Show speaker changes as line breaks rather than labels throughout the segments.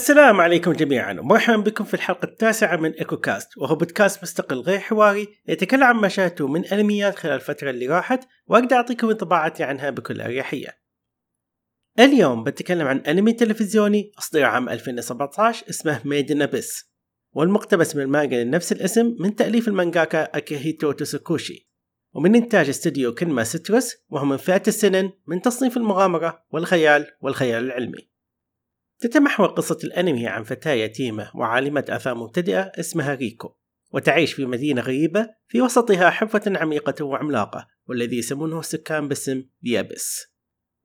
السلام عليكم جميعا ومرحبا بكم في الحلقة التاسعة من ايكو كاست وهو بودكاست مستقل غير حواري يتكلم عن ما شاهدته من انميات خلال الفترة اللي راحت وأقدر أعطيكم انطباعاتي عنها بكل أريحية. اليوم بتكلم عن أنمي تلفزيوني اصدر عام 2017 اسمه Made in Abyss والمقتبس من المانجا لنفس الاسم من تأليف المانجاكا اكيهيتو تسوكوشي ومن إنتاج استديو Kinema Citrus وهو من فئة السينن من تصنيف المغامرة والخيال والخيال العلمي تتمحور قصة الأنمي عن فتاة يتيمة وعالمة آثار مبتدئة اسمها ريكو وتعيش في مدينة غريبة في وسطها حفرة عميقة وعملاقة والذي يسمونه السكان باسم the Abyss.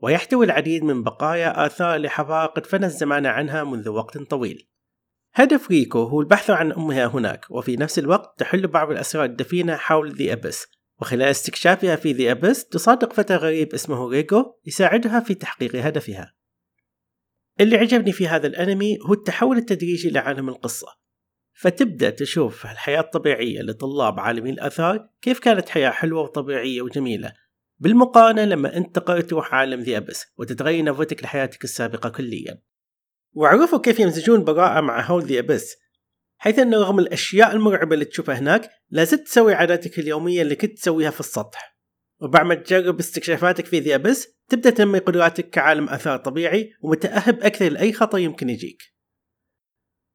ويحتوي العديد من بقايا آثار لحضارة قد فنى الزمان عنها منذ وقت طويل. هدف ريكو هو البحث عن أمها هناك وفي نفس الوقت تحل بعض الأسرار الدفينة حول the Abyss وخلال استكشافها في the Abyss تصادق فتى غريب اسمه ريجو يساعدها في تحقيق هدفها. اللي عجبني في هذا الأنمي هو التحول التدريجي لعالم القصة. فتبدأ تشوف الحياة الطبيعية لطلاب عالمي الآثار كيف كانت حياة حلوة وطبيعية وجميلة. بالمقارنة لما أنت تقرر تروح عالم ذي أبس وتتغير نظرتك لحياتك السابقة كليا. وعرفوا كيف يمزجون براءة مع هول ذي أبس. حيث أنه رغم الأشياء المرعبة اللي تشوفها هناك لازلت تسوي عاداتك اليومية اللي كنت تسويها في السطح. وبعد ما تجرب استكشافاتك في ذي أبس تبدأ تنمي قدراتك كعالم آثار طبيعي ومتأهب أكثر لأي خطر يمكن يجيك.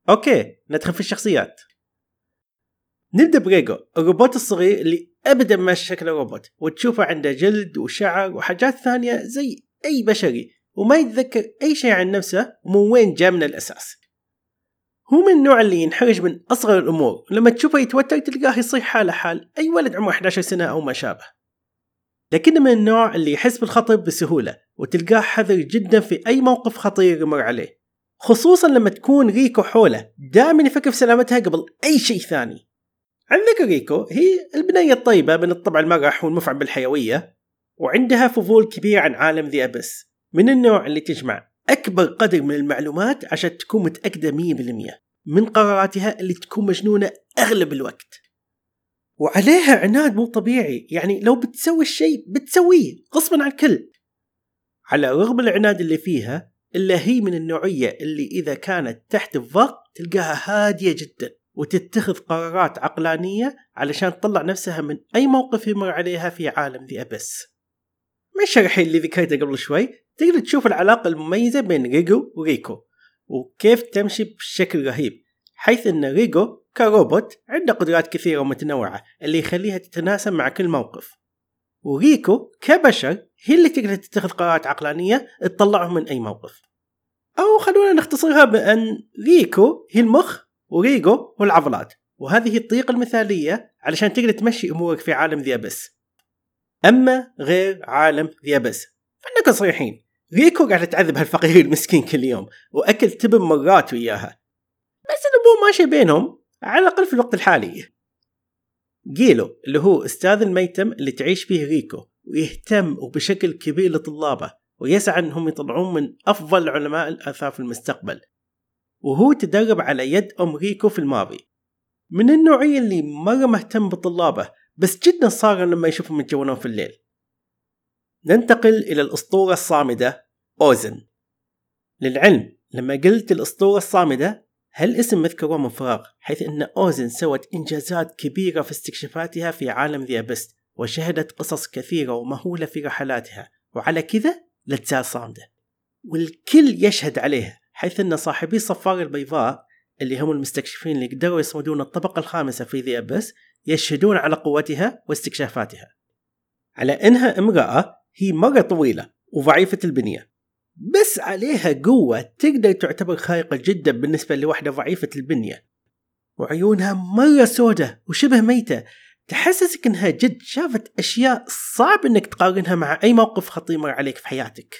Okay ندخل في الشخصيات. نبدأ بريجو الروبوت الصغير اللي أبدا ما شكله روبوت وتشوفه عنده جلد وشعر وحاجات ثانية زي أي بشري وما يتذكر أي شيء عن نفسه ومن وين جاء من الأساس. هو من النوع اللي ينحرج من أصغر الأمور لما تشوفه يتوتر تلقاه يصيح حاله حال أي ولد عمره 11 سنة أو ما شابه. لكنه من النوع اللي يحس بالخطر بسهولة وتلقاه حذر جدا في أي موقف خطير يمر عليه. خصوصا لما تكون ريكو حوله دائما يفكر في سلامتها قبل أي شيء ثاني. عن ذكر ريكو هي البنية الطيبة من الطبع المرح والمفعم بالحيوية وعندها فضول كبير عن عالم ذي أبس. من النوع اللي تجمع أكبر قدر من المعلومات عشان تكون متأكدة 100% من قراراتها اللي تكون مجنونة أغلب الوقت. وعليها عناد مو طبيعي. يعني لو بتسوي الشيء بتسويه غصبا عن الكل. على رغم العناد اللي فيها إلا هي من النوعية اللي إذا كانت تحت الضغط تلقاها هادية جدا وتتخذ قرارات عقلانية علشان تطلع نفسها من أي موقف يمر عليها في عالم the Abyss. من الشرح اللي ذكرته قبل شوي تقدر تشوف العلاقة المميزة بين ريجو وريكو وكيف تمشي بشكل رهيب حيث أن ريجو كروبوت عنده قدرات كثيرة ومتنوعة اللي يخليها تتناسب مع كل موقف. وريكو كبشر هي اللي تقدر تتخذ قرارات عقلانية تطلعهم من أي موقف. أو خلونا نختصرها بأن ريكو هي المخ وريجو هو العضلات. وهذه الطريقة المثالية علشان تقدر تمشي أمورك في عالم the Abyss. أما غير عالم the Abyss فنكون صريحين. ريكو قاعدة تعذب هالفقير المسكين كل يوم وأكل تبن مرات وياها. بس الأمور ماشية بينهم. على الأقل في الوقت الحالي. جيلو اللي هو أستاذ الميتم اللي تعيش فيه ريكو ويهتم وبشكل كبير لطلابه ويسعى أنهم يطلعون من أفضل علماء الآثار في المستقبل. وهو تدرب على يد أم ريكو في الماضي. من النوعية اللي مرة مهتم بطلابه بس جدا صارم لما يشوفهم يتجولون في الليل. ننتقل إلى الأسطورة الصامدة أوزن. للعلم لما قلت الأسطورة الصامدة هالاسم مو مذكور من فراغ حيث أن أوزن سوت إنجازات كبيرة في استكشافاتها في عالم the Abyss وشهدت قصص كثيرة ومهولة في رحلاتها وعلى كذا لا تزال صامدة. والكل يشهد عليها حيث أن صاحبي الصفارة البيضاء اللي هم المستكشفين اللي قدروا يصمدون الطبقة الخامسة في ذي أبس يشهدون على قوتها واستكشافاتها. على أنها امرأة هي مرة طويلة وضعيفة البنية. بس عليها قوة تقدر تعتبر خارقة جدا بالنسبة لوحدة ضعيفة البنية. وعيونها مرة سودة وشبه ميتة. تحسسك إنها جد شافت أشياء صعب إنك تقارنها مع أي موقف خطير مر عليك في حياتك.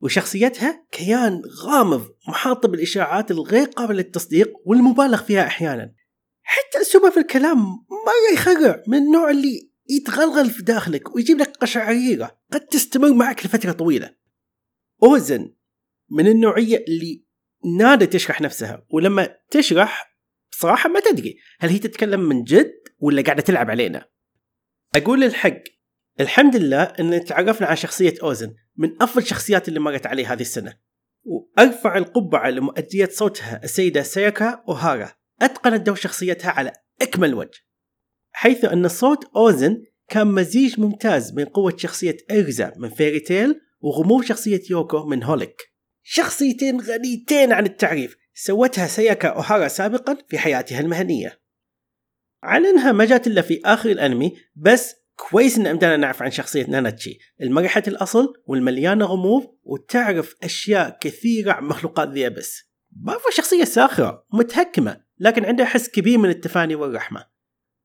وشخصيتها كيان غامض محاط بالإشاعات الغير قابلة للتصديق والمبالغ فيها أحيانا. حتى أسلوبها في الكلام مرة يخرع من النوع اللي يتغلغل في داخلك ويجيب لك قشعريرة قد تستمر معك لفترة طويلة. أوزن من النوعية اللي نادر تشرح نفسها ولما تشرح بصراحه ما تدري هل هي تتكلم من جد ولا قاعدة تلعب علينا. أقول الحق الحمد لله إن تعرفنا على شخصية أوزن من أفضل الشخصيات اللي مرت علي هذه السنة. وأرفع القبعة لمؤدية صوتها السيدة سياكا أوهارا أتقنت دور شخصيتها على أكمل وجه. حيث أن صوت أوزن كان مزيج ممتاز بين قوة شخصية إرزا من Fairy Tail وغموض شخصية يوكو من هوليك. شخصيتين غنيتين عن التعريف. سوتها سياكا أوهارا سابقا في حياتها المهنية. على انها ما جات إلا في آخر الأنمي بس كويس إن امدانا نعرف عن شخصية ناناتشي. المرحة الأصل والمليانة غموض وتعرف أشياء كثيرة عن مخلوقات ذي أبس بافا شخصية ساخرة ومتهكمة لكن عندها حس كبير من التفاني والرحمة.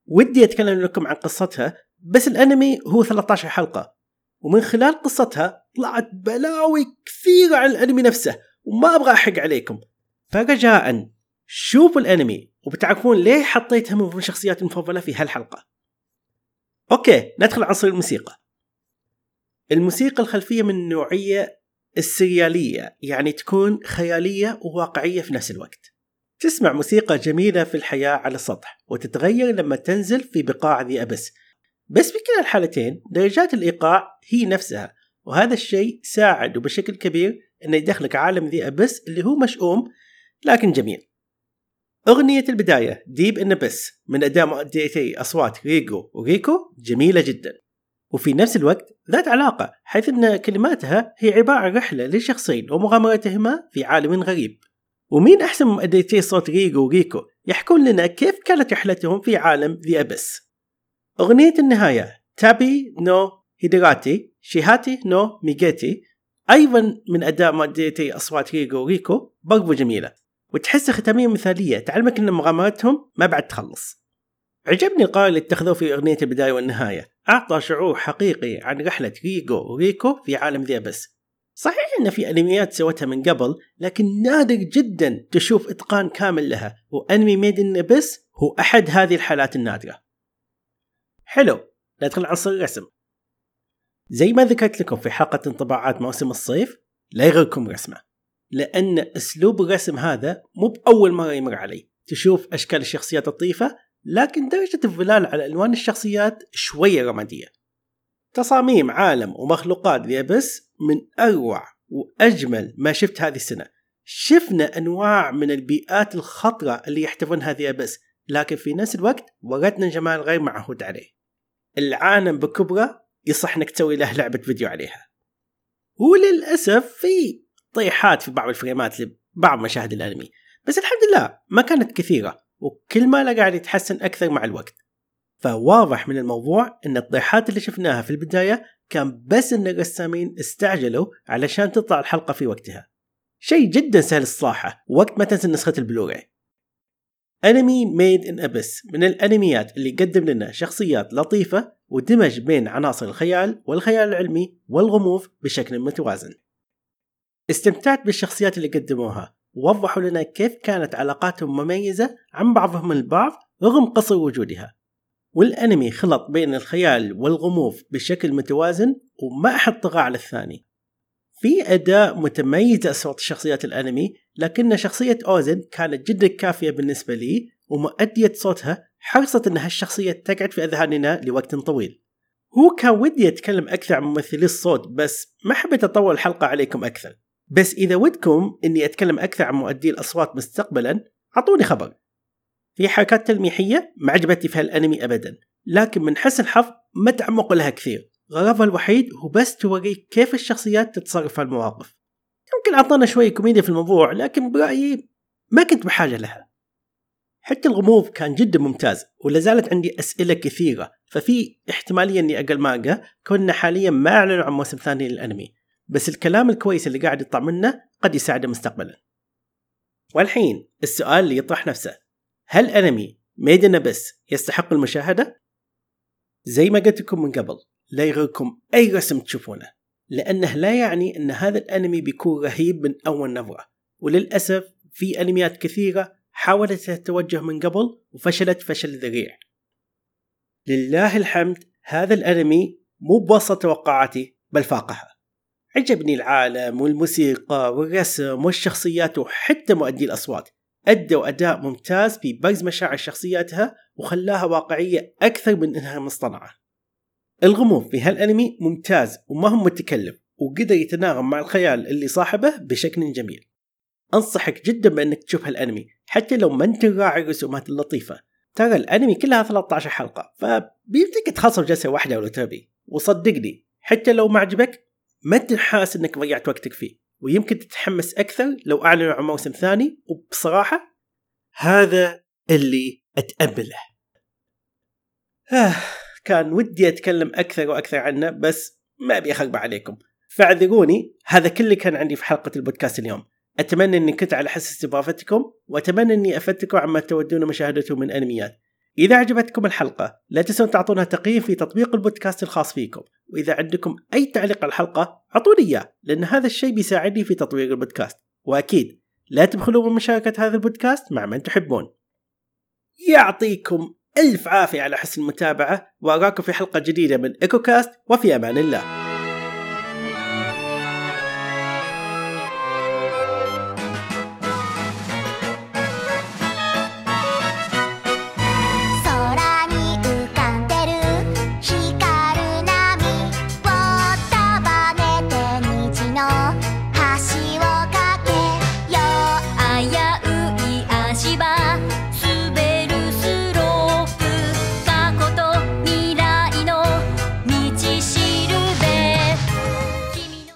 ودي أتكلم لكم عن قصتها بس الأنمي هو 13 حلقة. ومن خلال قصتها طلعت بلاوي كثيرة عن الأنمي نفسه وما أبغى أحق عليكم. فرجاء شوفوا الأنمي وبتعرفون ليه حطيتها من شخصيات المفضلة في هالحلقة. أوكي ندخل عنصر الموسيقى. الموسيقى الخلفية من النوعية السريالية يعني تكون خيالية وواقعية في نفس الوقت. تسمع موسيقى جميلة في الحياة على السطح وتتغير لما تنزل في بقاع ذي أبس. بس بكلا الحالتين درجات الإيقاع هي نفسها وهذا الشيء ساعد بشكل كبير إنه يدخلك عالم the Abyss اللي هو مشؤوم لكن جميل. أغنية البداية Deep in Abyss من أداء مؤديتي أصوات ريجو وريكو جميلة جدا. وفي نفس الوقت ذات علاقة حيث أن كلماتها هي عبارة عن رحلة لشخصين ومغامرتهما في عالم غريب. ومين أحسن مؤديتي صوت ريجو وريكو؟ يحكون لنا كيف كانت رحلتهم في عالم the Abyss أغنية النهاية. تابي نو هيدراتي شيهاتي نو ميجيتي. أيضا من أداء مؤديتي أصوات ريجو وريكو برضو جميلة. وتحسها ختامية مثالية تعلمك أن مغامراتهم ما بعد تخلص. عجبني القرار اللي اتخذوه في أغنية البداية والنهاية. أعطى شعور حقيقي عن رحلة ريجو وريكو في عالم the Abyss. صحيح أن في أنميات سوتها من قبل لكن نادر جدا تشوف إتقان كامل لها. وأنمي Made in Abyss هو أحد هذه الحالات النادرة. حلو ندخل عنصر الرسم زي ما ذكرت لكم في حلقة انطباعات موسم الصيف لا يغركم رسمه لأن أسلوب الرسم هذا مو بأول مرة يمر علي. تشوف أشكال الشخصيات لطيفة لكن درجة الظلال على ألوان الشخصيات شوية رمادية. تصاميم عالم ومخلوقات ذي بس من أروع وأجمل ما شفت هذه السنة. شفنا أنواع من البيئات الخطرة اللي يحتفونها ذي بس لكن في نفس الوقت وردنا جمال غير معهود عليه. العالم بكبره يصح انك تسوي له لعبة فيديو عليها. وللأسف في طيحات في بعض الفريمات لبعض مشاهد الانمي. بس الحمد لله ما كانت كثيره وكل ما قاعد يتحسن أكثر مع الوقت. فواضح من الموضوع إن الطيحات اللي شفناها في البداية كان بس إن الرسامين استعجلوا علشان تطلع الحلقة في وقتها. شيء جدا سهل الصراحة وقت ما تنزل نسخة البلوراي انمي ميد ان ابس من الأنميات اللي قدم لنا شخصيات لطيفة ودمج بين عناصر الخيال والخيال العلمي والغموض بشكل متوازن. استمتعت بالشخصيات اللي قدموها. ووضحوا لنا كيف كانت علاقاتهم مميزة عن بعضهم البعض رغم قصر وجودها. والأنمي خلط بين الخيال والغموض بشكل متوازن وما أحد طغى على الثاني. في أداء متميز أصوات شخصيات الأنمي لكن شخصية أوزن كانت جدا كافية بالنسبة لي ومؤدية صوتها حرصت أن هالشخصية تقعد في أذهاننا لوقت طويل. هو كان ودي أتكلم أكثر عن ممثلي الصوت بس ما حبيت أطول الحلقة عليكم أكثر. بس إذا ودكم إني أتكلم أكثر عن مؤدي الأصوات مستقبلا أعطوني خبر. في حركات تلميحية ما عجبتني في هالأنمي أبدا لكن من حسن الحظ ما تعمقوا لها كثير. غرضها الوحيد هو بس توريك كيف الشخصيات تتصرف في المواقف. يمكن أعطانا شوية كوميديا في الموضوع لكن برأيي ما كنت بحاجة لها. حتى الغموض كان جدا ممتاز ولا زالت عندي أسئلة كثيرة. ففي احتمالية إني أقل مانجا كنا حاليا ما أعلنوا عن موسم ثاني للأنمي. بس الكلام الكويس اللي قاعد يطلع منه قد يساعده مستقبلا. والحين السؤال اللي يطرح نفسه هل أنمي ميدن بس يستحق المشاهدة؟ زي ما قلت لكم من قبل. لا يغركم أي رسم تشوفونه لأنه لا يعني أن هذا الأنمي بيكون رهيب من أول نظرة. وللأسف في أنميات كثيرة حاولت التوجه من قبل وفشلت فشل ذريع. لله الحمد هذا الأنمي مو بوسط توقعاتي بل فاقها. عجبني العالم والموسيقى والرسم والشخصيات وحتى مؤدي الأصوات. أدوا أداء ممتاز في برز مشاعر شخصياتها وخلاها واقعية أكثر من إنها مصطنعة. الغموض في هالأنمي ممتاز وما هو متكلف وقدر يتناغم مع الخيال اللي صاحبه بشكل جميل. أنصحك جدا بأنك تشوف هالأنمي حتى لو ما أنت راعي الرسومات اللطيفة. ترى الأنمي كلها 13 حلقة فبيمديك تخلصه بجلسة واحدة ولا تبي. وصدقني حتى لو ما عجبك ما تنحاس إنك ضيعت وقتك فيه. ويمكن تتحمس أكثر لو اعلنوا عن موسم ثاني وبصراحة هذا اللي أتأمله. آه. كان ودي أتكلم أكثر وأكثر عنه بس ما أبي اخرب عليكم. فاعذروني هذا كل اللي كان عندي في حلقة البودكاست اليوم. أتمنى إني كنت على حس استضافتكم وأتمنى إني أفدتكم عما تودون مشاهدته من أنميات. إذا عجبتكم الحلقة لا تنسون تعطونها تقييم في تطبيق البودكاست الخاص فيكم. وإذا عندكم أي تعليق على الحلقة أعطوني إياه لأن هذا الشيء بيساعدني في تطوير البودكاست. وأكيد لا تبخلوا من مشاركة هذا البودكاست مع من تحبون. يعطيكم ألف عافية على حسن المتابعة وأراكم في حلقة جديدة من إيكوكاست وفي أمان الله.